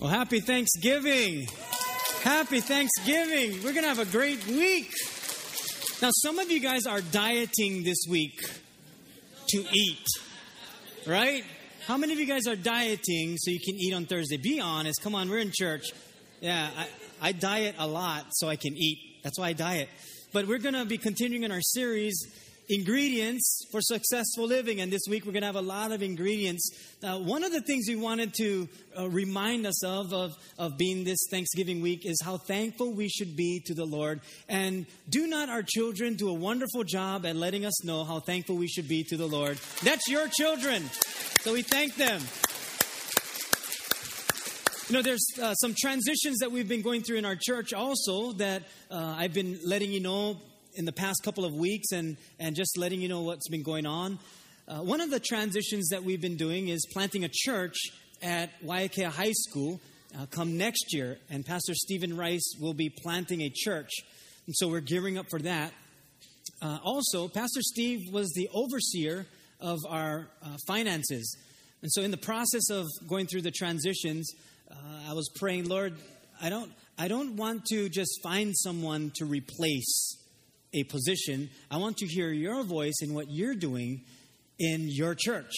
Well, happy Thanksgiving. Happy Thanksgiving. We're going to have a great week. Now, some of you guys are dieting this week to eat, right? How many of you guys are dieting so you can eat on Thursday? Be honest. Come on, we're in church. Yeah, I, I diet a lot so I can eat. That's why I diet. But we're going to be continuing in our series ingredients for successful living. And this week we're going to have a lot of ingredients. Uh, one of the things we wanted to uh, remind us of, of, of being this Thanksgiving week is how thankful we should be to the Lord. And do not our children do a wonderful job at letting us know how thankful we should be to the Lord? That's your children. So we thank them. You know, there's uh, some transitions that we've been going through in our church also that uh, I've been letting you know in the past couple of weeks and, and just letting you know what's been going on. Uh, one of the transitions that we've been doing is planting a church at Waiakea High School uh, come next year, and Pastor Stephen Rice will be planting a church. And so we're gearing up for that. Uh, also, Pastor Steve was the overseer of our uh, finances. And so, in the process of going through the transitions, uh, I was praying, Lord, I don't, I don't want to just find someone to replace a position, I want to hear your voice in what you're doing in your church.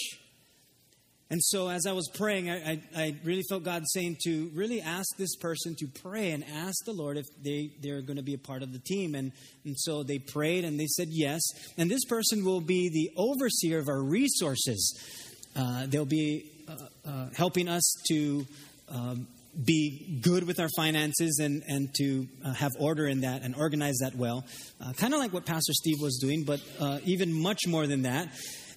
And so, as I was praying, I, I, I, really felt God saying to really ask this person to pray and ask the Lord if they, they're going to be a part of the team. And, and so they prayed and they said yes. And this person will be the overseer of our resources. Uh, they'll be uh, uh, helping us to um, be good with our finances and, and to uh, have order in that and organize that well. Uh, kind of like what Pastor Steve was doing, but uh, even much more than that.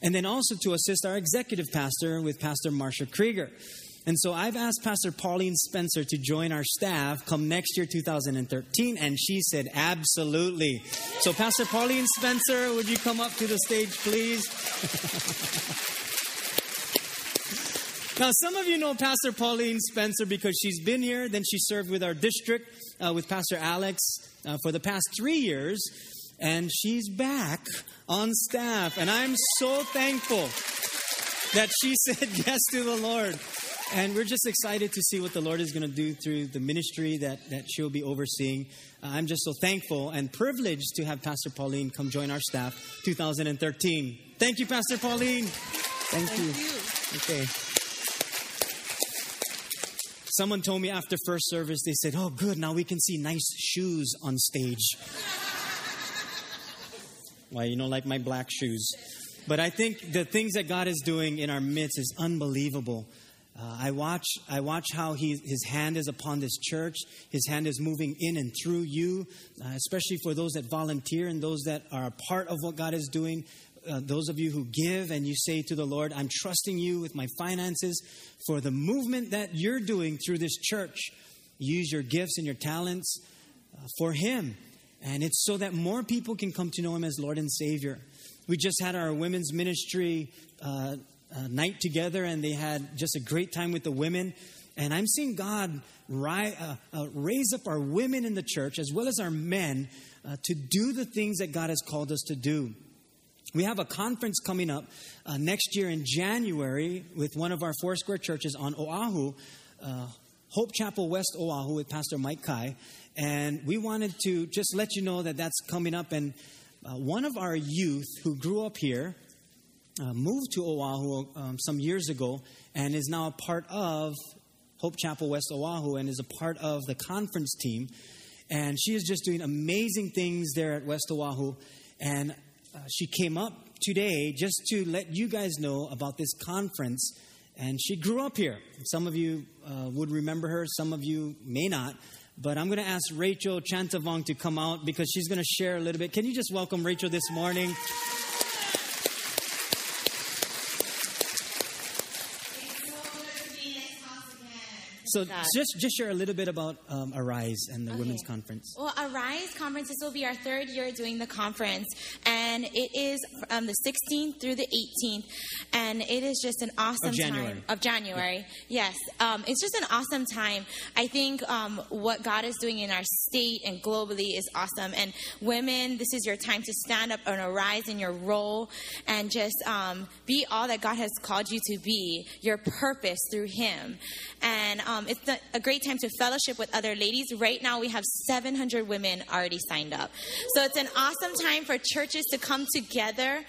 And then also to assist our executive pastor with Pastor Marsha Krieger. And so I've asked Pastor Pauline Spencer to join our staff come next year, 2013, and she said absolutely. So, Pastor Pauline Spencer, would you come up to the stage, please? Now, some of you know Pastor Pauline Spencer because she's been here. Then she served with our district uh, with Pastor Alex uh, for the past three years. And she's back on staff. And I'm so thankful that she said yes to the Lord. And we're just excited to see what the Lord is going to do through the ministry that, that she'll be overseeing. Uh, I'm just so thankful and privileged to have Pastor Pauline come join our staff 2013. Thank you, Pastor Pauline. Thank, Thank you. you. Okay. Someone told me after first service, they said, Oh, good, now we can see nice shoes on stage. Why, you know, like my black shoes. But I think the things that God is doing in our midst is unbelievable. Uh, I watch, I watch how he, his hand is upon this church. His hand is moving in and through you, uh, especially for those that volunteer and those that are a part of what God is doing uh, those of you who give and you say to the Lord, I'm trusting you with my finances for the movement that you're doing through this church. Use your gifts and your talents uh, for Him. And it's so that more people can come to know Him as Lord and Savior. We just had our women's ministry uh, uh night together, and they had just a great time with the women. And I'm seeing God uh, uh, raise up our women in the church as well as our men to do the things that God has called us to do. We have a conference coming up uh, next year in January with one of our four square churches on Oahu, uh, Hope Chapel West Oahu with Pastor Mike Kai. And we wanted to just let you know that that's coming up. And uh, one of our youth who grew up here uh, moved to Oahu um, some years ago and is now a part of Hope Chapel West Oahu and is a part of the conference team. And she is just doing amazing things there at West Oahu. And uh, she came up today just to let you guys know about this conference. And she grew up here. Some of you uh, would remember her, some of you may not. But I'm going to ask Rachel Chantavong to come out because she's going to share a little bit. Can you just welcome Rachel this morning? So just just share a little bit about um, Arise and the okay. Women's Conference. Well, Arise Conference, this will be our third year doing the conference, and it is from the 16th through the 18th, and it is just an awesome of time of January. Yeah. Yes, um, it's just an awesome time. I think um, what God is doing in our state and globally is awesome. And women, this is your time to stand up and arise in your role and just um, be all that God has called you to be, your purpose through Him. And um, it's a great time to fellowship with other ladies. Right now, we have 700 women already signed up. So it's an awesome time for churches to come together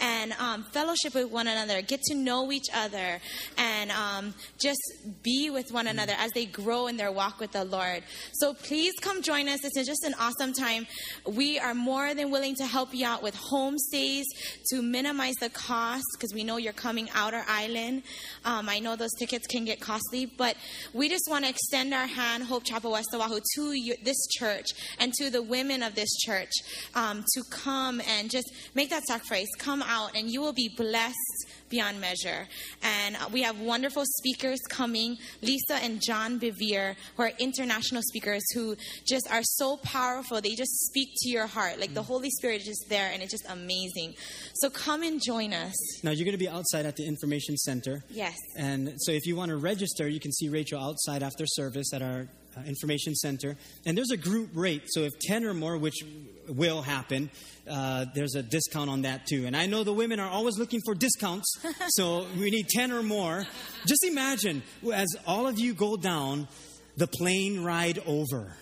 and um, fellowship with one another, get to know each other, and um, just be with one another as they grow in their walk with the Lord. So please come join us. This is just an awesome time. We are more than willing to help you out with homestays to minimize the cost because we know you're coming out our island. Um, I know those tickets can get costly, but we just want to extend our hand, Hope Chapel West Oahu, to you, this church and to the women of this church um, to come and just make that sacrifice. Come out, and you will be blessed beyond measure. And uh, we have wonderful speakers coming Lisa and John Bevere, who are international speakers who just are so powerful. They just speak to your heart. Like the Holy Spirit is just there, and it's just amazing. So come and join us. Now, you're going to be outside at the information center. Yes. And so if you want to register, you can see Rachel outside after service at our information center. And there's a group rate. So if 10 or more, which will happen, uh, there's a discount on that too. And I know the women are always looking for discounts. so we need 10 or more. Just imagine as all of you go down the plane ride over.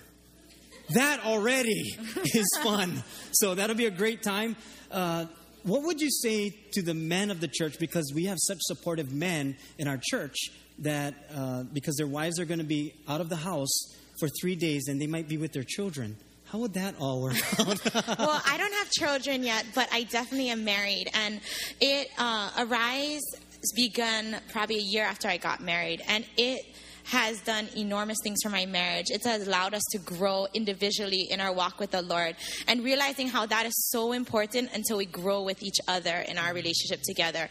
That already is fun. So that'll be a great time. Uh, what would you say to the men of the church? Because we have such supportive men in our church that uh, because their wives are going to be out of the house for three days and they might be with their children. How would that all work out? well, I don't have children yet, but I definitely am married. And it, uh, Arise begun probably a year after I got married. And it, has done enormous things for my marriage. It has allowed us to grow individually in our walk with the Lord and realizing how that is so important until we grow with each other in our relationship together.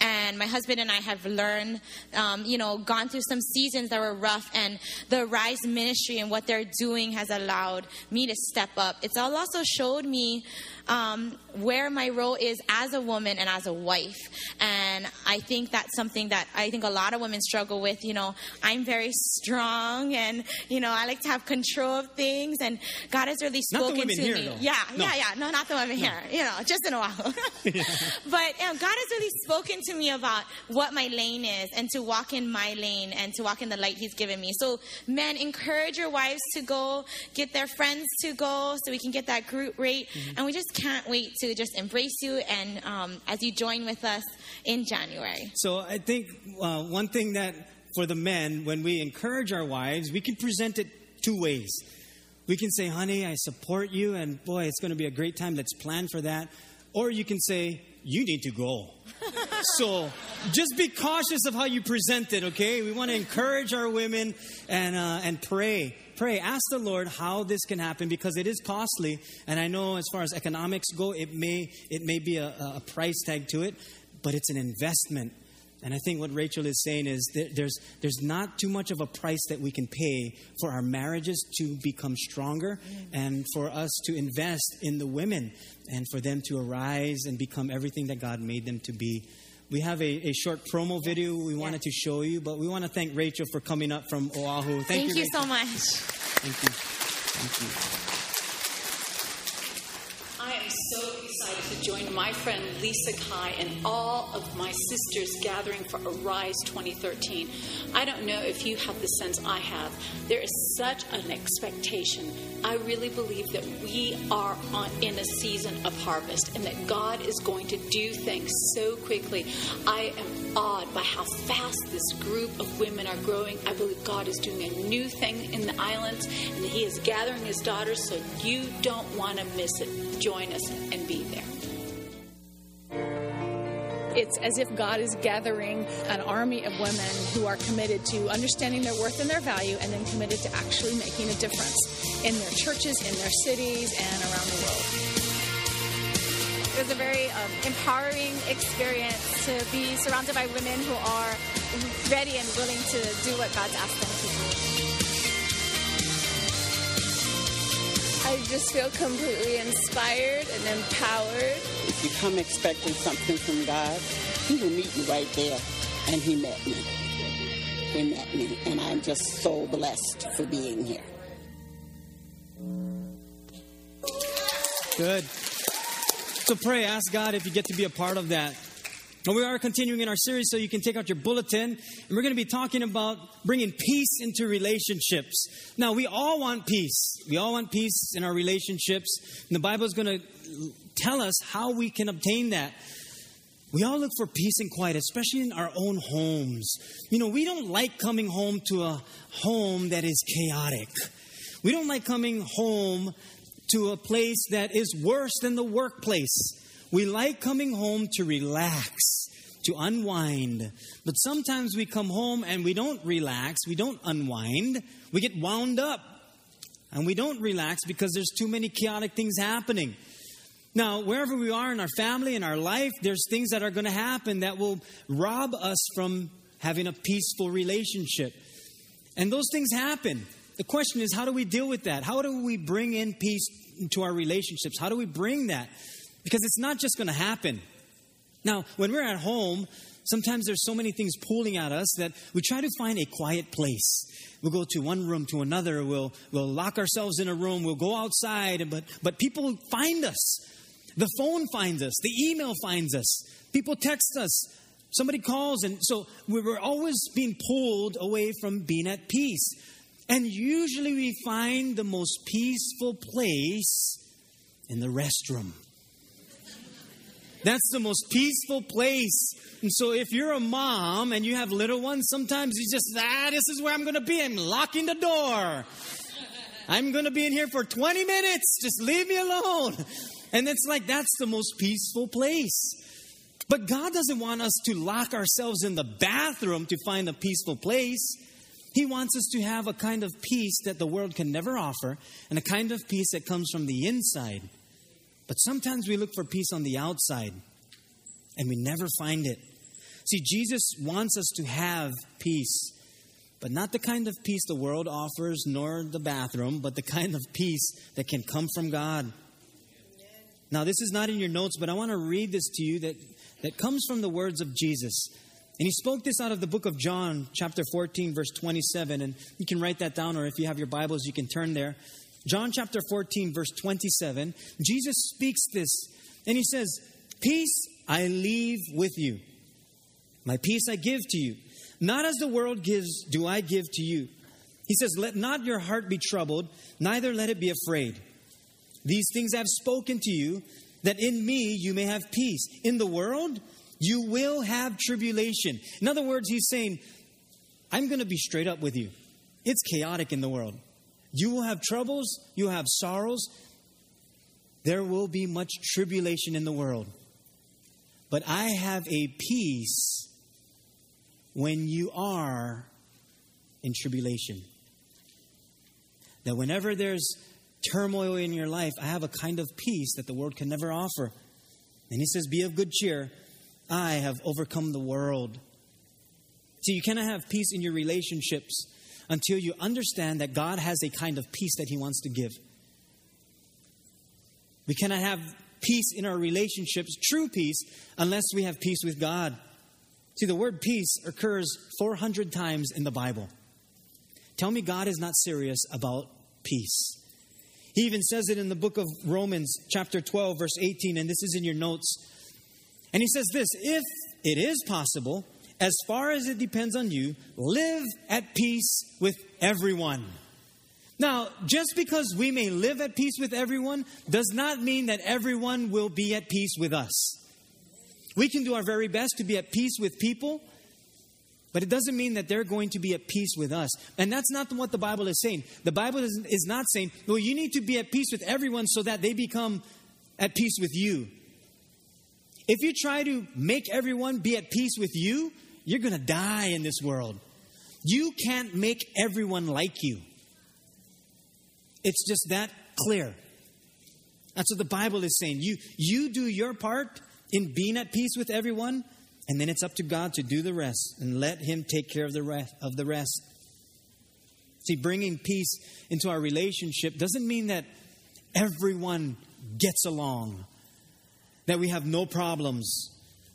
And my husband and I have learned, um, you know, gone through some seasons that were rough, and the Rise ministry and what they're doing has allowed me to step up. It's also showed me um, where my role is as a woman and as a wife. And I think that's something that I think a lot of women struggle with. You know, I'm very strong and, you know, I like to have control of things. And God has really spoken to here, me. Though. Yeah, no. yeah, yeah. No, not the women no. here, you know, just in a while. yeah. But you know, God has really spoken to me about what my lane is and to walk in my lane and to walk in the light He's given me. So, men, encourage your wives to go, get their friends to go so we can get that group rate. Mm-hmm. And we just can't wait to just embrace you and um, as you join with us in January. So I think uh, one thing that for the men, when we encourage our wives, we can present it two ways. We can say, honey, I support you, and boy, it's going to be a great time. Let's plan for that. Or you can say, you need to go. so just be cautious of how you present it, okay? We want to encourage our women and, uh, and pray pray, ask the Lord how this can happen because it is costly. And I know as far as economics go, it may, it may be a, a price tag to it, but it's an investment. And I think what Rachel is saying is there's, there's not too much of a price that we can pay for our marriages to become stronger and for us to invest in the women and for them to arise and become everything that God made them to be. We have a, a short promo video we wanted to show you, but we want to thank Rachel for coming up from Oahu. Thank, thank you, you so much. Thank you. Thank you. I am so excited to join my friend Lisa Kai and all of my sisters gathering for Arise 2013. I don't know if you have the sense I have. There is such an expectation. I really believe that we are on, in a season of harvest and that God is going to do things so quickly. I am awed by how fast this group of women are growing. I believe God is doing a new thing in the islands and He is gathering His daughters, so you don't want to miss it. Join us and be there. It's as if God is gathering an army of women who are committed to understanding their worth and their value and then committed to actually making a difference in their churches, in their cities, and around the world. It was a very um, empowering experience to be surrounded by women who are ready and willing to do what God's asked them to do. I just feel completely inspired and empowered. If you come expecting something from God, He will meet you right there. And He met me. He met me. And I'm just so blessed for being here. Good. So pray, ask God if you get to be a part of that. And we are continuing in our series, so you can take out your bulletin. And we're going to be talking about bringing peace into relationships. Now, we all want peace. We all want peace in our relationships. And the Bible is going to tell us how we can obtain that. We all look for peace and quiet, especially in our own homes. You know, we don't like coming home to a home that is chaotic. We don't like coming home to a place that is worse than the workplace. We like coming home to relax, to unwind. But sometimes we come home and we don't relax, we don't unwind, we get wound up. And we don't relax because there's too many chaotic things happening. Now, wherever we are in our family, in our life, there's things that are going to happen that will rob us from having a peaceful relationship. And those things happen. The question is, how do we deal with that? How do we bring in peace into our relationships? How do we bring that? Because it's not just going to happen. Now, when we're at home, sometimes there's so many things pulling at us that we try to find a quiet place. We'll go to one room to another. We'll, we'll lock ourselves in a room. We'll go outside. But, but people find us. The phone finds us. The email finds us. People text us. Somebody calls. And so we're always being pulled away from being at peace. And usually we find the most peaceful place in the restroom. That's the most peaceful place. And so if you're a mom and you have little ones, sometimes you just, ah, this is where I'm going to be. I'm locking the door. I'm going to be in here for 20 minutes. Just leave me alone. And it's like, that's the most peaceful place. But God doesn't want us to lock ourselves in the bathroom to find a peaceful place. He wants us to have a kind of peace that the world can never offer and a kind of peace that comes from the inside. But sometimes we look for peace on the outside and we never find it. See, Jesus wants us to have peace, but not the kind of peace the world offers, nor the bathroom, but the kind of peace that can come from God. Now, this is not in your notes, but I want to read this to you that, that comes from the words of Jesus. And he spoke this out of the book of John, chapter 14, verse 27. And you can write that down, or if you have your Bibles, you can turn there. John chapter 14, verse 27, Jesus speaks this, and he says, Peace I leave with you. My peace I give to you. Not as the world gives, do I give to you. He says, Let not your heart be troubled, neither let it be afraid. These things I've spoken to you, that in me you may have peace. In the world, you will have tribulation. In other words, he's saying, I'm going to be straight up with you. It's chaotic in the world. You will have troubles, you will have sorrows. There will be much tribulation in the world. But I have a peace when you are in tribulation. That whenever there's turmoil in your life, I have a kind of peace that the world can never offer. And he says, Be of good cheer. I have overcome the world. See, you cannot have peace in your relationships until you understand that God has a kind of peace that He wants to give. We cannot have peace in our relationships, true peace, unless we have peace with God. See, the word peace occurs 400 times in the Bible. Tell me God is not serious about peace. He even says it in the book of Romans, chapter 12, verse 18, and this is in your notes. And he says this if it is possible, as far as it depends on you, live at peace with everyone. Now, just because we may live at peace with everyone does not mean that everyone will be at peace with us. We can do our very best to be at peace with people, but it doesn't mean that they're going to be at peace with us. And that's not what the Bible is saying. The Bible is, not saying, well, you need to be at peace with everyone so that they become at peace with you. If you try to make everyone be at peace with you, you're going to die in this world. You can't make everyone like you. It's just that clear. That's what the Bible is saying. You, you do your part in being at peace with everyone, and then it's up to God to do the rest and let Him take care of the rest. Of the rest. See, bringing peace into our relationship doesn't mean that everyone gets along, that we have no problems,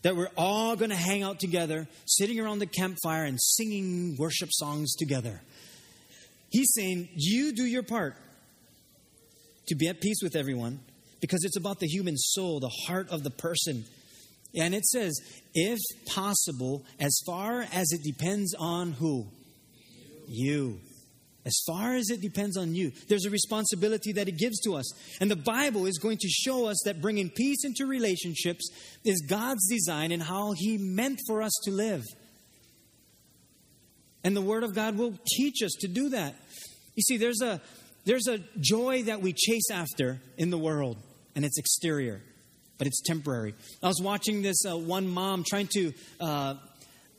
that we're all going to hang out together, sitting around the campfire and singing worship songs together. He's saying, You do your part to be at peace with everyone because it's about the human soul, the heart of the person. And it says, if possible, as far as it depends on who? You. As far as it depends on you, there's a responsibility that it gives to us. And the Bible is going to show us that bringing peace into relationships is God's design and how He meant for us to live. And the Word of God will teach us to do that. You see, there's a, there's a joy that we chase after in the world, and it's exterior, but it's temporary. I was watching this uh, one mom trying to, uh,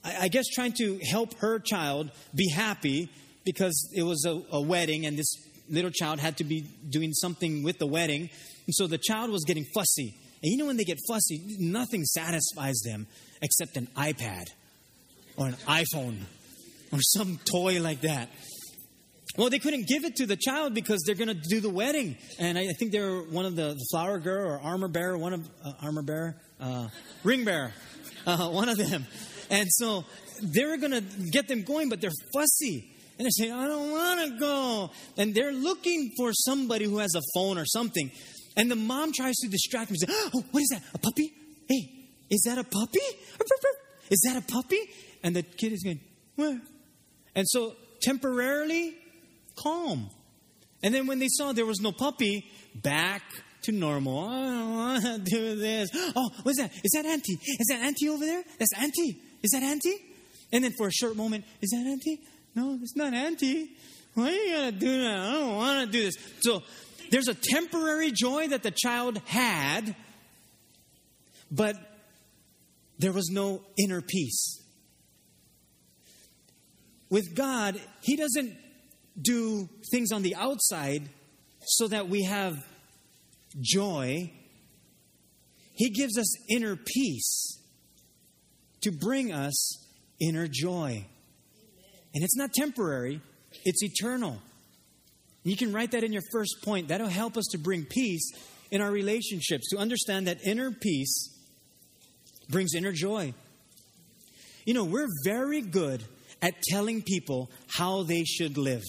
I, I guess, trying to help her child be happy because it was a, a wedding and this little child had to be doing something with the wedding. And so the child was getting fussy. And you know, when they get fussy, nothing satisfies them except an iPad or an iPhone or some toy like that. Well, they couldn't give it to the child because they're going to do the wedding. And I, think they're one of the, the, flower girl or armor bearer, one of uh, armor bearer, uh, ring bearer, uh, one of them. And so they were going to get them going, but they're fussy. And they're saying, I don't want to go. And they're looking for somebody who has a phone or something. And the mom tries to distract them. Say, oh, what is that? A puppy? Hey, is that a puppy? Is that a puppy? And the kid is going, where? And so temporarily calm. And then when they saw there was no puppy, back to normal. I don't want to do this. Oh, what's that? Is that Auntie? Is that Auntie over there? That's Auntie. Is that Auntie? And then for a short moment, is that empty? No, it's not empty. Why are you going to do that? I don't want to do this. So there's a temporary joy that the child had, but there was no inner peace. With God, He doesn't do things on the outside so that we have joy. He gives us inner peace to bring us inner joy. And it's not temporary, it's eternal. You can write that in your first point. That'll help us to bring peace in our relationships, to understand that inner peace brings inner joy. You know, we're very good at telling people how they should live.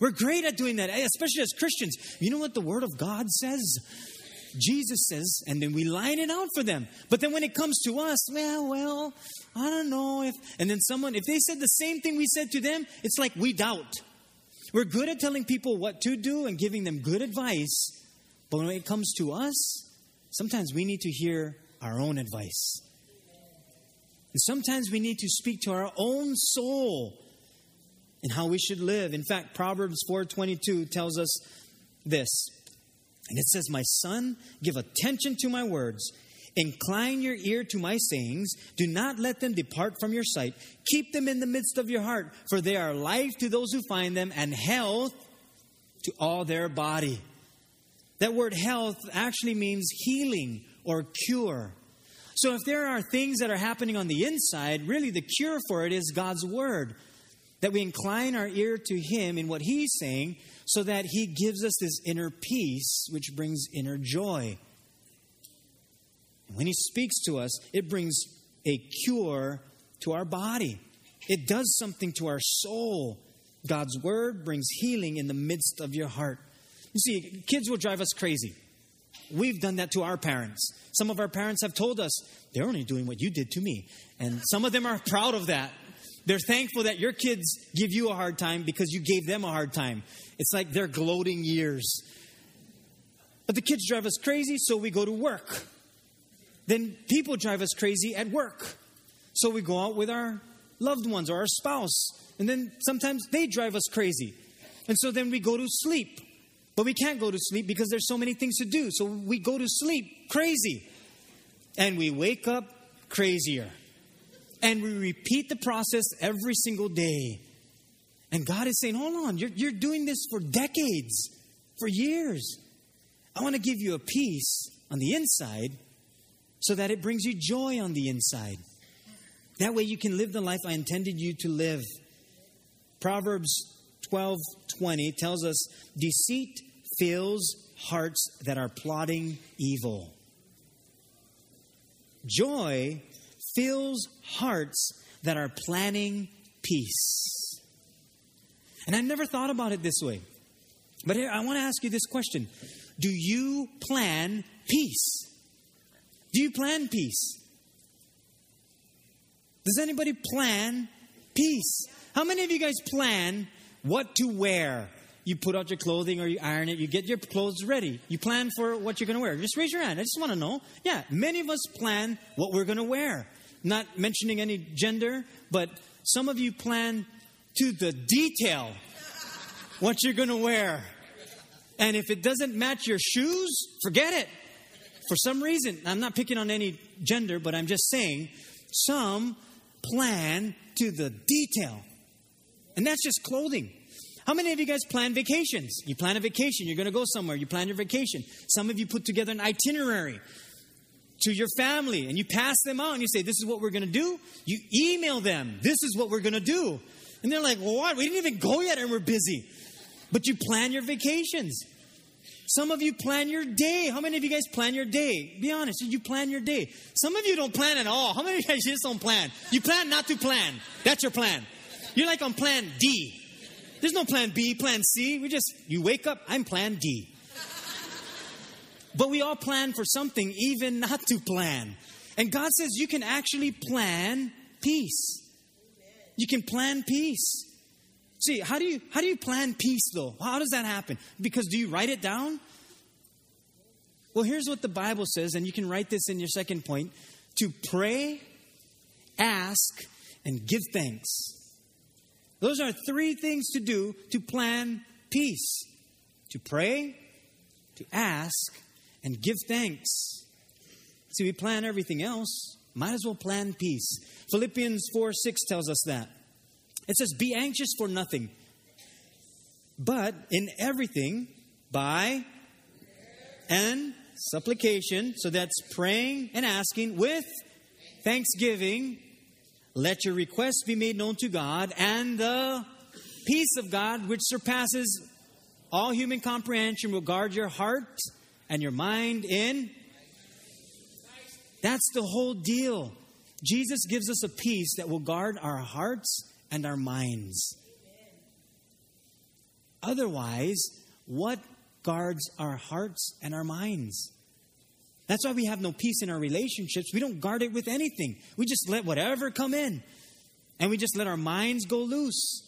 We're great at doing that, especially as Christians. You know what the Word of God says? Jesus says, and then we line it out for them. But then when it comes to us, well, well, I don't know if, and then someone, if they said the same thing we said to them, it's like we doubt. We're good at telling people what to do and giving them good advice, but when it comes to us, sometimes we need to hear our own advice. And sometimes we need to speak to our own soul and how we should live. In fact, Proverbs 4:22 tells us this. And it says, My son, give attention to my words. Incline your ear to my sayings. Do not let them depart from your sight. Keep them in the midst of your heart, for they are life to those who find them and health to all their body. That word health actually means healing or cure. So if there are things that are happening on the inside, really the cure for it is God's word. That we incline our ear to Him in what He's saying so that He gives us this inner peace, which brings inner joy. When He speaks to us, it brings a cure to our body, it does something to our soul. God's Word brings healing in the midst of your heart. You see, kids will drive us crazy. We've done that to our parents. Some of our parents have told us, they're only doing what you did to me. And some of them are proud of that. They're thankful that your kids give you a hard time because you gave them a hard time. It's like they're gloating years. But the kids drive us crazy, so we go to work. Then people drive us crazy at work. So we go out with our loved ones or our spouse. And then sometimes they drive us crazy. And so then we go to sleep. But we can't go to sleep because there's so many things to do. So we go to sleep crazy. And we wake up crazier. And we repeat the process every single day. And God is saying, hold on, you're, you're doing this for decades, for years. I want to give you a peace on the inside so that it brings you joy on the inside. That way you can live the life I intended you to live. Proverbs 12 20 tells us deceit fills hearts that are plotting evil. Joy fills hearts that are planning peace. And I've never thought about it this way. But here, I want to ask you this question Do you plan peace? Do you plan peace? Does anybody plan peace? How many of you guys plan what to wear? You put out your clothing or you iron it, you get your clothes ready. You plan for what you're going to wear. Just raise your hand. I just want to know. Yeah, many of us plan what we're going to wear. Not mentioning any gender, but some of you plan to the detail what you're going to wear. And if it doesn't match your shoes, forget it. For some reason, I'm not picking on any gender, but I'm just saying some plan to the detail. And that's just clothing. How many of you guys plan vacations? You plan a vacation, you're going to go somewhere, you plan your vacation. Some of you put together an itinerary to your family and you pass them out and you say, This is what we're going to do. You email them, This is what we're going to do. And they're like, What? We didn't even go yet and we're busy. But you plan your vacations. Some of you plan your day. How many of you guys plan your day? Be honest, you plan your day. Some of you don't plan at all. How many of you guys just don't plan? You plan not to plan. That's your plan. You're like on plan D. There's no plan B, plan C. We just, you wake up, I'm plan D. But we all plan for something, even not to plan. And God says you can actually plan peace. You can plan peace. See, how do you how do you plan peace though? How does that happen? Because do you write it down? Well, here's what the Bible says, and you can write this in your second point to pray, ask, and give thanks. Those are three things to do to plan peace to pray, to ask, and give thanks. See, we plan everything else. Might as well plan peace. Philippians 4 6 tells us that. It says, Be anxious for nothing, but in everything, by and supplication, so that's praying and asking with thanksgiving, let your requests be made known to God, and the peace of God, which surpasses all human comprehension, will guard your heart and your mind in. That's the whole deal. Jesus gives us a peace that will guard our hearts and our minds. Otherwise, what guards our hearts and our minds? That's why we have no peace in our relationships. We don't guard it with anything. We just let whatever come in. And we just let our minds go loose.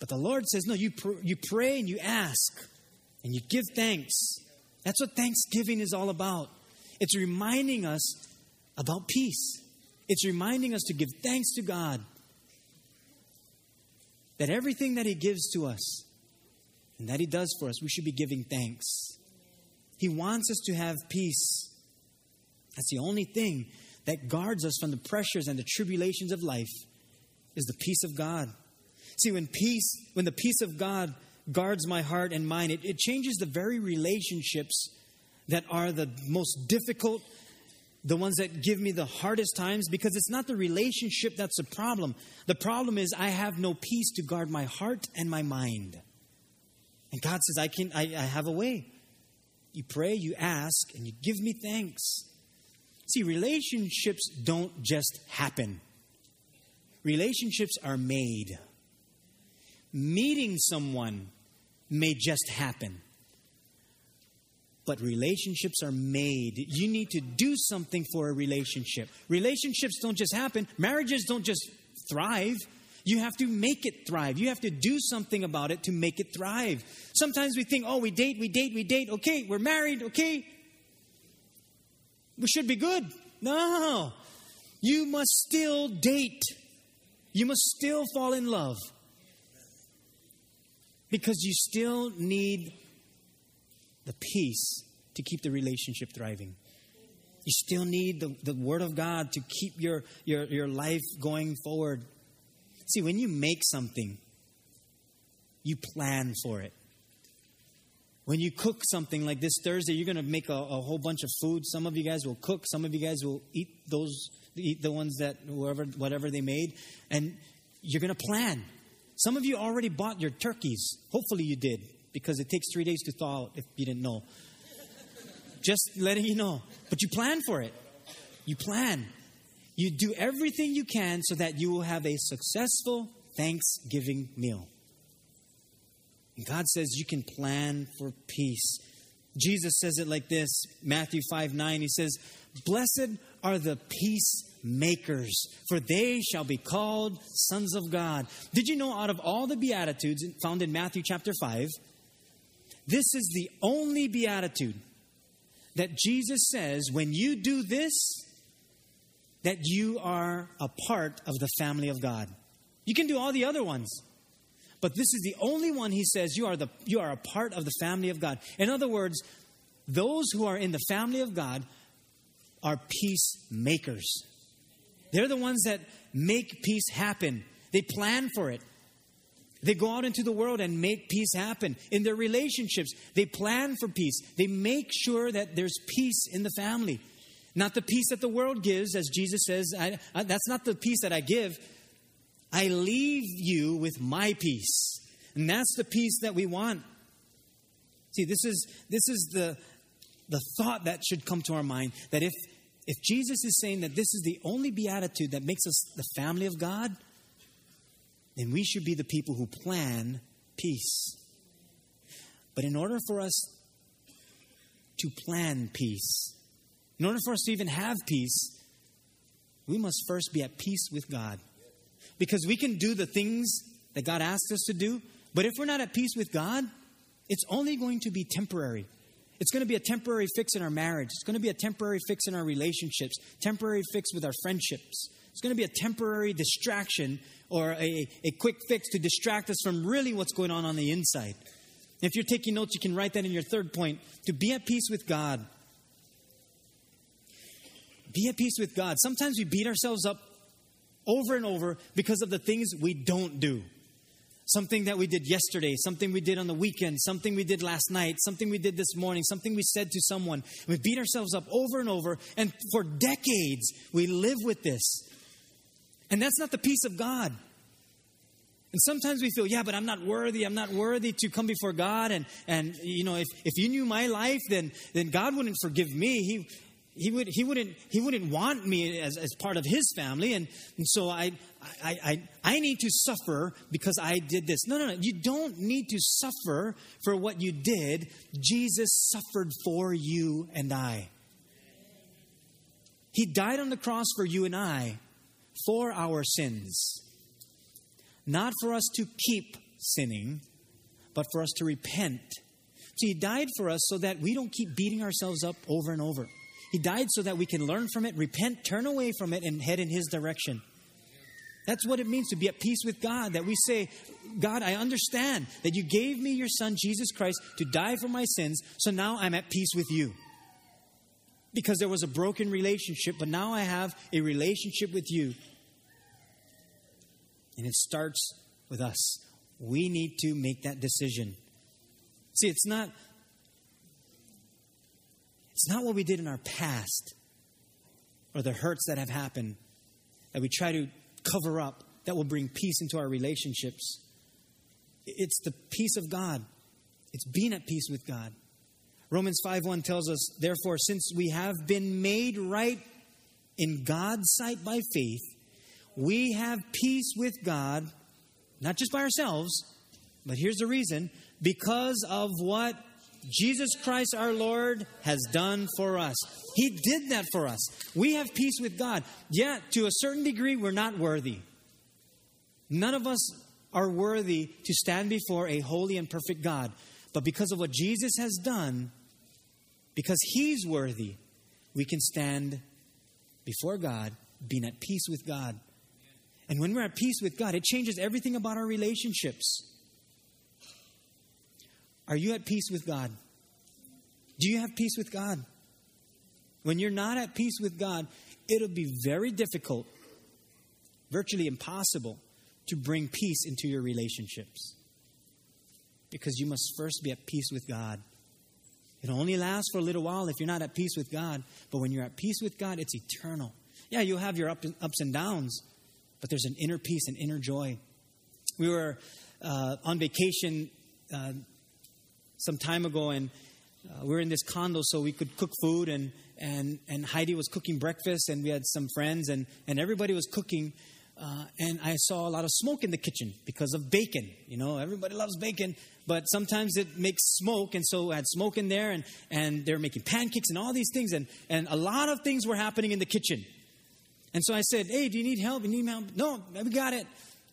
But the Lord says, no, you, pr- you pray and you ask and you give thanks. That's what Thanksgiving is all about. It's reminding us about peace. It's reminding us to give thanks to God that everything that He gives to us and that He does for us, we should be giving thanks. He wants us to have peace. That's the only thing that guards us from the pressures and the tribulations of life is the peace of God. See, when peace, when the peace of God guards my heart and mind, it, it changes the very relationships that are the most difficult, the ones that give me the hardest times, because it's not the relationship that's the problem. The problem is I have no peace to guard my heart and my mind. And God says, I can I, I have a way. You pray, you ask, and you give me thanks. See, relationships don't just happen. Relationships are made. Meeting someone may just happen. But relationships are made. You need to do something for a relationship. Relationships don't just happen, marriages don't just thrive. You have to make it thrive. You have to do something about it to make it thrive. Sometimes we think, oh, we date, we date, we date. Okay, we're married. Okay. We should be good. No. You must still date. You must still fall in love. Because you still need the peace to keep the relationship thriving. You still need the, the Word of God to keep your, your, your life going forward. See, when you make something, you plan for it. When you cook something like this Thursday, you're going to make a, a, whole bunch of food. Some of you guys will cook. Some of you guys will eat those, eat the ones that whoever, whatever they made, and you're going to plan. Some of you already bought your turkeys. Hopefully, you did because it takes three days to thaw. If you didn't know, just letting you know. But you plan for it. You plan. You do everything you can so that you will have a successful Thanksgiving meal. And God says you can plan for peace. Jesus says it like this Matthew 5 9. He says, Blessed are the peace makers, for they shall be called sons of God. Did you know out of all the Beatitudes found in Matthew chapter 5, this is the only Beatitude that Jesus says, when you do this, that you are a part of the family of God. You can do all the other ones. But this is the only one he says you are the you are a part of the family of God. In other words, those who are in the family of God are peacemakers. They're the ones that make peace happen. They plan for it. They go out into the world and make peace happen. In their relationships, they plan for peace. They make sure that there's peace in the family. Not the peace that the world gives, as Jesus says, I, I, that's not the peace that I give. I leave you with my peace. And that's the peace that we want. See, this is, this is the, the thought that should come to our mind that if, if Jesus is saying that this is the only beatitude that makes us the family of God, then we should be the people who plan peace. But in order for us to plan peace, in order for us to even have peace, we must first be at peace with God. Because we can do the things that God asks us to do, but if we're not at peace with God, it's only going to be temporary. It's going to be a temporary fix in our marriage. It's going to be a temporary fix in our relationships, temporary fix with our friendships. It's going to be a temporary distraction or a, a quick fix to distract us from really what's going on on the inside. If you're taking notes, you can write that in your third point to be at peace with God. Be at peace with God. Sometimes we beat ourselves up over and over because of the things we don't do. Something that we did yesterday, something we did on the weekend, something we did last night, something we did this morning, something we said to someone. We beat ourselves up over and over, and for decades we live with this. And that's not the peace of God. And sometimes we feel, yeah, but I'm not worthy. I'm not worthy to come before God. And, and you know, if, if you knew my life, then, then God wouldn't forgive me. He, he, would, he, wouldn't, he wouldn't want me as, as part of his family. And, and so I, I, I, I need to suffer because I did this. No, no, no. You don't need to suffer for what you did. Jesus suffered for you and I. He died on the cross for you and I for our sins. Not for us to keep sinning, but for us to repent. So he died for us so that we don't keep beating ourselves up over and over. He died so that we can learn from it, repent, turn away from it, and head in His direction. That's what it means to be at peace with God. That we say, God, I understand that you gave me your Son, Jesus Christ, to die for my sins, so now I'm at peace with you. Because there was a broken relationship, but now I have a relationship with you. And it starts with us. We need to make that decision. See, it's not it's not what we did in our past or the hurts that have happened that we try to cover up that will bring peace into our relationships. It's the peace of God. It's being at peace with God. Romans 5:1 tells us, "Therefore, since we have been made right in God's sight by faith, we have peace with God, not just by ourselves, but here's the reason, because of what Jesus Christ our Lord has done for us. He did that for us. We have peace with God. Yet, to a certain degree, we're not worthy. None of us are worthy to stand before a holy and perfect God. But because of what Jesus has done, because He's worthy, we can stand before God, being at peace with God. And when we're at peace with God, it changes everything about our relationships. Are you at peace with God? Do you have peace with God? When you're not at peace with God, it'll be very difficult, virtually impossible, to bring peace into your relationships. Because you must first be at peace with God. It'll only lasts for a little while if you're not at peace with God. But when you're at peace with God, it's eternal. Yeah, you'll have your ups and downs, but there's an inner peace and inner joy. We were uh, on vacation uh, some time ago, and uh, we were in this condo, so we could cook food, and, and, and Heidi was cooking breakfast, and we had some friends, and, and everybody was cooking. Uh, and I saw a lot of smoke in the kitchen because of bacon. You know, everybody loves bacon, but sometimes it makes smoke, and so I had smoke in there, and, and they were making pancakes and all these things, and, and a lot of things were happening in the kitchen. And so I said, Hey, do you need help? You need help? No, we got it.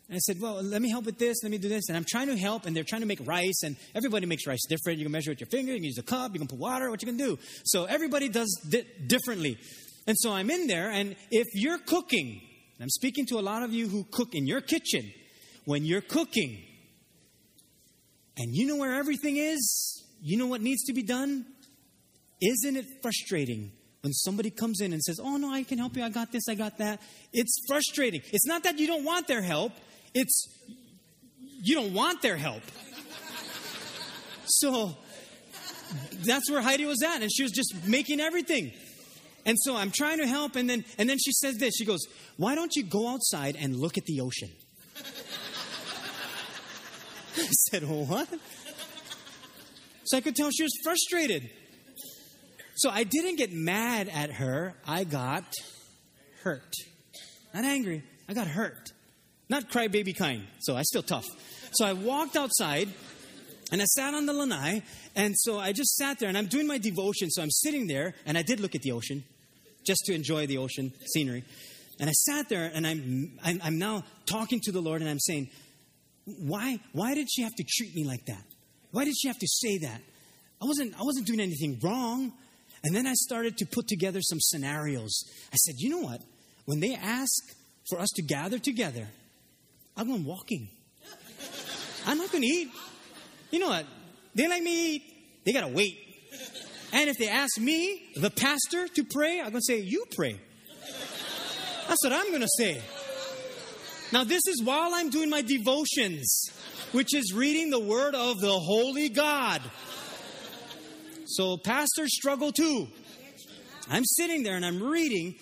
And I said, Well, let me help with this, let me do this. And I'm trying to help, and they're trying to make rice, and everybody makes rice different. You can measure with your finger, you can use a cup, you can put water, what you can do. So everybody does di- differently. And so I'm in there, and if you're cooking, I'm speaking to a lot of you who cook in your kitchen, when you're cooking, and you know where everything is, you know what needs to be done, isn't it frustrating when somebody comes in and says, Oh, no, I can help you. I got this, I got that. It's frustrating. It's not that you don't want their help, it's you don't want their help. So that's where Heidi was at, and she was just making everything. And so I'm trying to help, and then and then she says this. She goes, "Why don't you go outside and look at the ocean?" I said, "What?" So I could tell she was frustrated. So I didn't get mad at her. I got hurt. Not angry. I got hurt. Not crybaby kind. So I still tough. So I walked outside and I sat on the lanai. And so I just sat there and I'm doing my devotion. So I'm sitting there and I did look at the ocean just to enjoy the ocean scenery. And I sat there and I'm, I'm, I'm now talking to the Lord and I'm saying, why, why did she have to treat me like that? Why did she have to say that? I wasn't, I wasn't doing anything wrong. And then I started to put together some scenarios. I said, you know what? When they ask for us to gather together, I'm going walking. I'm not going to eat. You know what? They like me eat. They got to wait. And if they ask me, the pastor, to pray, I'm going to say, You pray. That's what I'm going to say. Now, this is while I'm doing my devotions, which is reading the word of the Holy God. So, pastors struggle too. I'm sitting there and I'm reading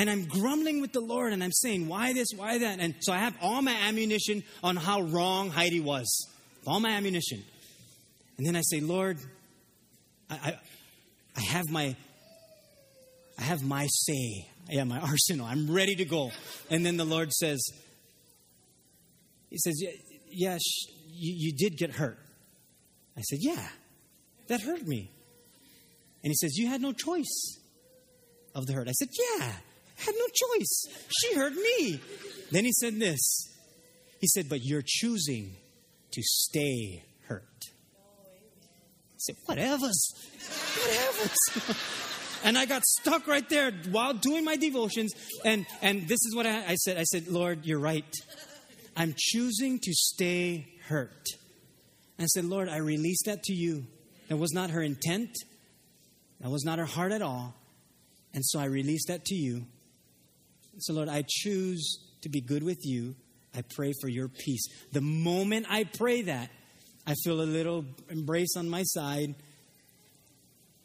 and I'm grumbling with the Lord and I'm saying, Why this, why that? And so I have all my ammunition on how wrong Heidi was. All my ammunition. And then I say, Lord, I, I, I have my I have my say. Yeah, my arsenal. I'm ready to go. And then the Lord says, He says, Yes, you, you did get hurt. I said, Yeah, that hurt me. And he says, You had no choice of the hurt. I said, Yeah, had no choice. She hurt me. Then he said this He said, But you're choosing to stay hurt. I said, Whatever's. Whatever's. and I got stuck right there while doing my devotions. And, and this is what I, I said I said, Lord, you're right. I'm choosing to stay hurt. And I said, Lord, I release that to you. That was not her intent. That was not her heart at all. And so I release that to you. So, Lord, I choose to be good with you. I pray for your peace. The moment I pray that, I feel a little embrace on my side,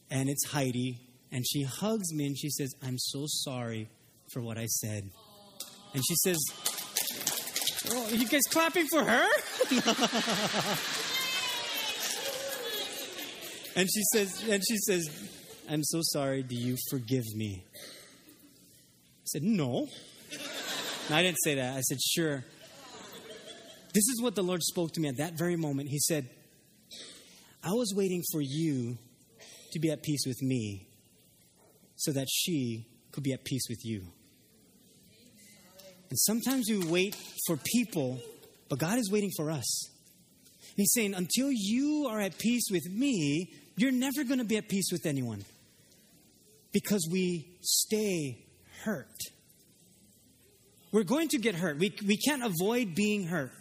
and it's Heidi. And she hugs me and she says, I'm so sorry for what I said. And she says, Oh, you guys clapping for her? and she says, and she says, I'm so sorry. Do you forgive me? I said, No. no. I didn't say that. I said, Sure. This is what the Lord spoke to me at that very moment. He said, I was waiting for you to be at peace with me so that she could be at peace with you. And sometimes we wait for people, but God is waiting for us. And He's saying, until you are at peace with me, you're never going to be at peace with anyone because we stay hurt. We're going to get hurt. We, we can't avoid being hurt,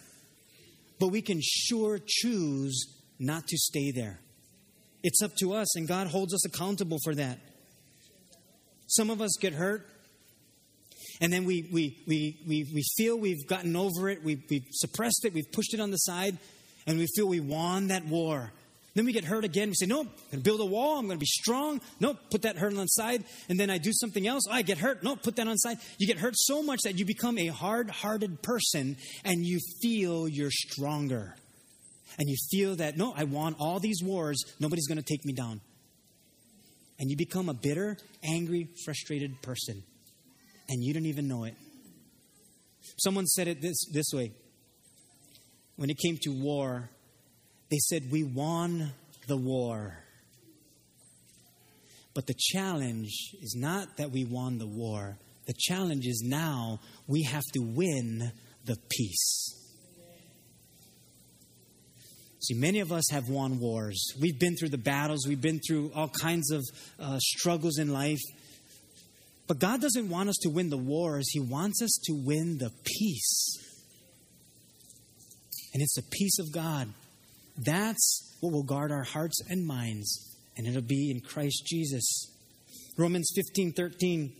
but we can sure choose not to stay there. It's up to us, and God holds us accountable for that. Some of us get hurt, and then we, we, we, we, we feel we've gotten over it, we, we've suppressed it, we've pushed it on the side, and we feel we won that war. Then we get hurt again. We say, Nope, I'm going to build a wall. I'm going to be strong. Nope, put that hurt on the side. And then I do something else. I get hurt. Nope, put that on side. You get hurt so much that you become a hard hearted person and you feel you're stronger. And you feel that, no, I won all these wars. Nobody's going to take me down. And you become a bitter, angry, frustrated person. And you don't even know it. Someone said it this, this way when it came to war, they said, We won the war. But the challenge is not that we won the war, The challenge is now we have to win the peace. See, many of us have won wars. We've been through the battles, we've been through all kinds of uh, struggles in life. But God doesn't want us to win the wars, He wants us to win the peace. And it's the peace of God. That's what will guard our hearts and minds, and it'll be in Christ Jesus. Romans 15 13.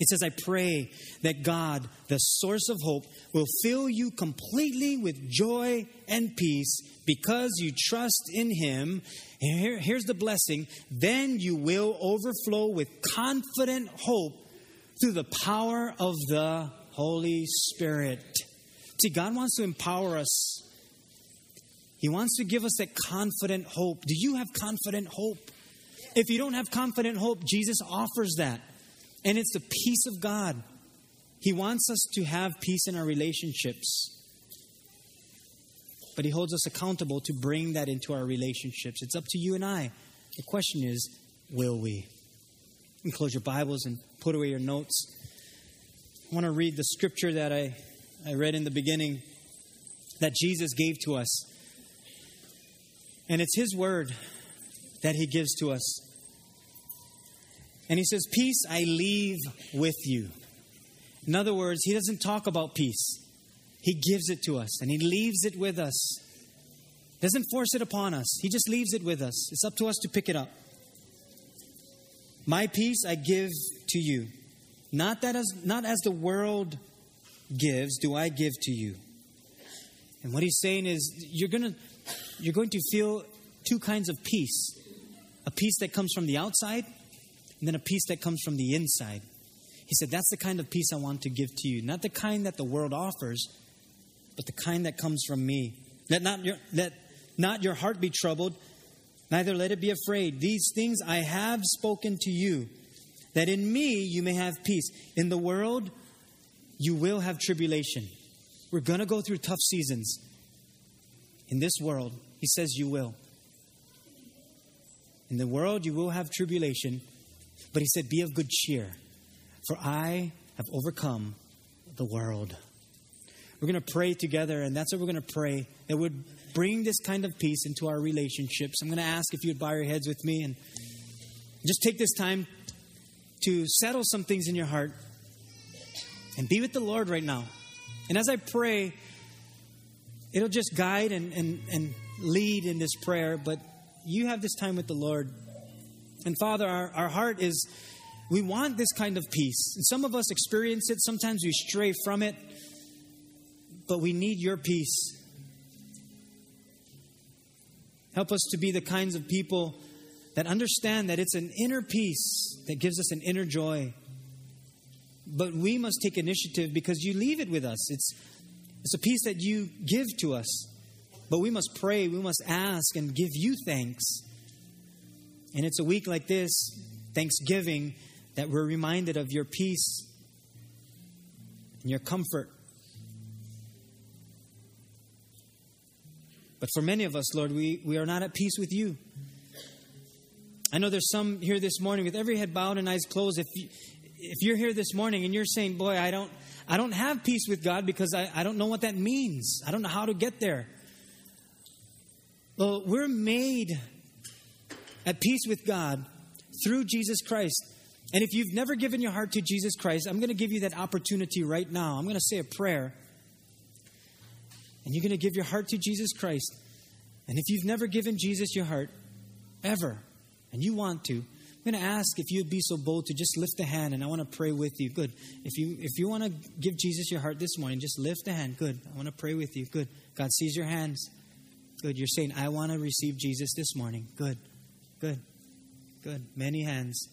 It says, I pray that God, the source of hope, will fill you completely with joy and peace because you trust in Him. Here, here's the blessing then you will overflow with confident hope through the power of the Holy Spirit. See, God wants to empower us, He wants to give us that confident hope. Do you have confident hope? If you don't have confident hope, Jesus offers that. And it's the peace of God. He wants us to have peace in our relationships. But He holds us accountable to bring that into our relationships. It's up to you and I. The question is, will we? You close your Bibles and put away your notes. I want to read the scripture that I, I read in the beginning that Jesus gave to us. And it's His word that He gives to us. And he says, Peace I leave with you. In other words, he doesn't talk about peace, he gives it to us and he leaves it with us. Doesn't force it upon us, he just leaves it with us. It's up to us to pick it up. My peace I give to you. Not that as not as the world gives do I give to you. And what he's saying is you're going to you're going to feel two kinds of peace. A peace that comes from the outside and then a peace that comes from the inside. He said, That's the kind of peace I want to give to you. Not the kind that the world offers, but the kind that comes from me. Let not your, let not your heart be troubled, neither let it be afraid. These things I have spoken to you, that in me you may have peace. In the world, you will have tribulation. We're going to go through tough seasons. In this world, he says you will. In the world, you will have tribulation, but he said, Be of good cheer, for I have overcome the world. We're going to pray together, and that's what we're going to pray that would bring this kind of peace into our relationships. I'm going to ask if you would bow your heads with me and just take this time to settle some things in your heart and be with the Lord right now. And as I pray, it'll just guide and, and, and lead in this prayer, but you have this time with the Lord. And Father, our, our heart is, we want this kind of peace. And some of us experience it, sometimes we stray from it, but we need your peace. Help us to be the kinds of people that understand that it's an inner peace that gives us an inner joy. But we must take initiative because you leave it with us. It's, it's a peace that you give to us. But we must pray, we must ask, and give you thanks. And it's a week like this, Thanksgiving, that we're reminded of your peace and your comfort. But for many of us, Lord, we, we are not at peace with you. I know there's some here this morning with every head bowed and eyes closed. If, you, if you're here this morning and you're saying, Boy, I don't, I don't have peace with God because I, I don't know what that means, I don't know how to get there. Well, we're made at peace with God through Jesus Christ. And if you've never given your heart to Jesus Christ, I'm going to give you that opportunity right now. I'm going to say a prayer. And you're going to give your heart to Jesus Christ. And if you've never given Jesus your heart, ever, and you want to, I'm going to ask if you'd be so bold to just lift a hand and I want to pray with you. Good. If you if you want to give Jesus your heart this morning, just lift a hand. Good. I want to pray with you. Good. God sees your hands. Good. You're saying, I want to receive Jesus this morning. Good. Good. Good. Many hands.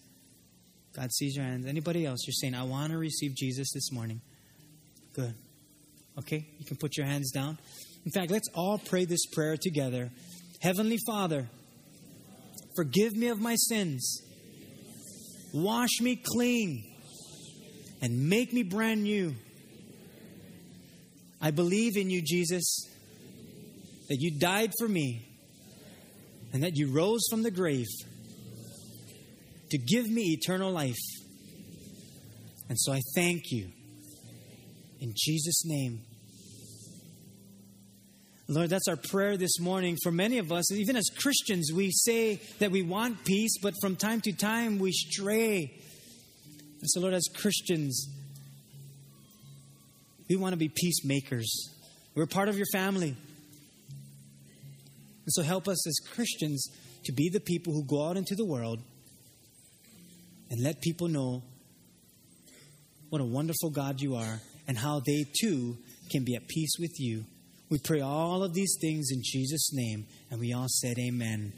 God sees your hands. Anybody else? You're saying, I want to receive Jesus this morning. Good. Okay? You can put your hands down. In fact, let's all pray this prayer together. Heavenly Father, forgive me of my sins. Wash me clean and make me brand new. I believe in you, Jesus, that you died for me and that you rose from the grave to give me eternal life. And so I thank you. In Jesus' name. Lord, that's our prayer this morning. For many of us, even as Christians, we say that we want peace, but from time to time we stray. And so, Lord, as Christians, we want to be peacemakers. We're part of your family. And so, help us as Christians to be the people who go out into the world and let people know what a wonderful God you are and how they too can be at peace with you. We pray all of these things in Jesus' name, and we all said, Amen.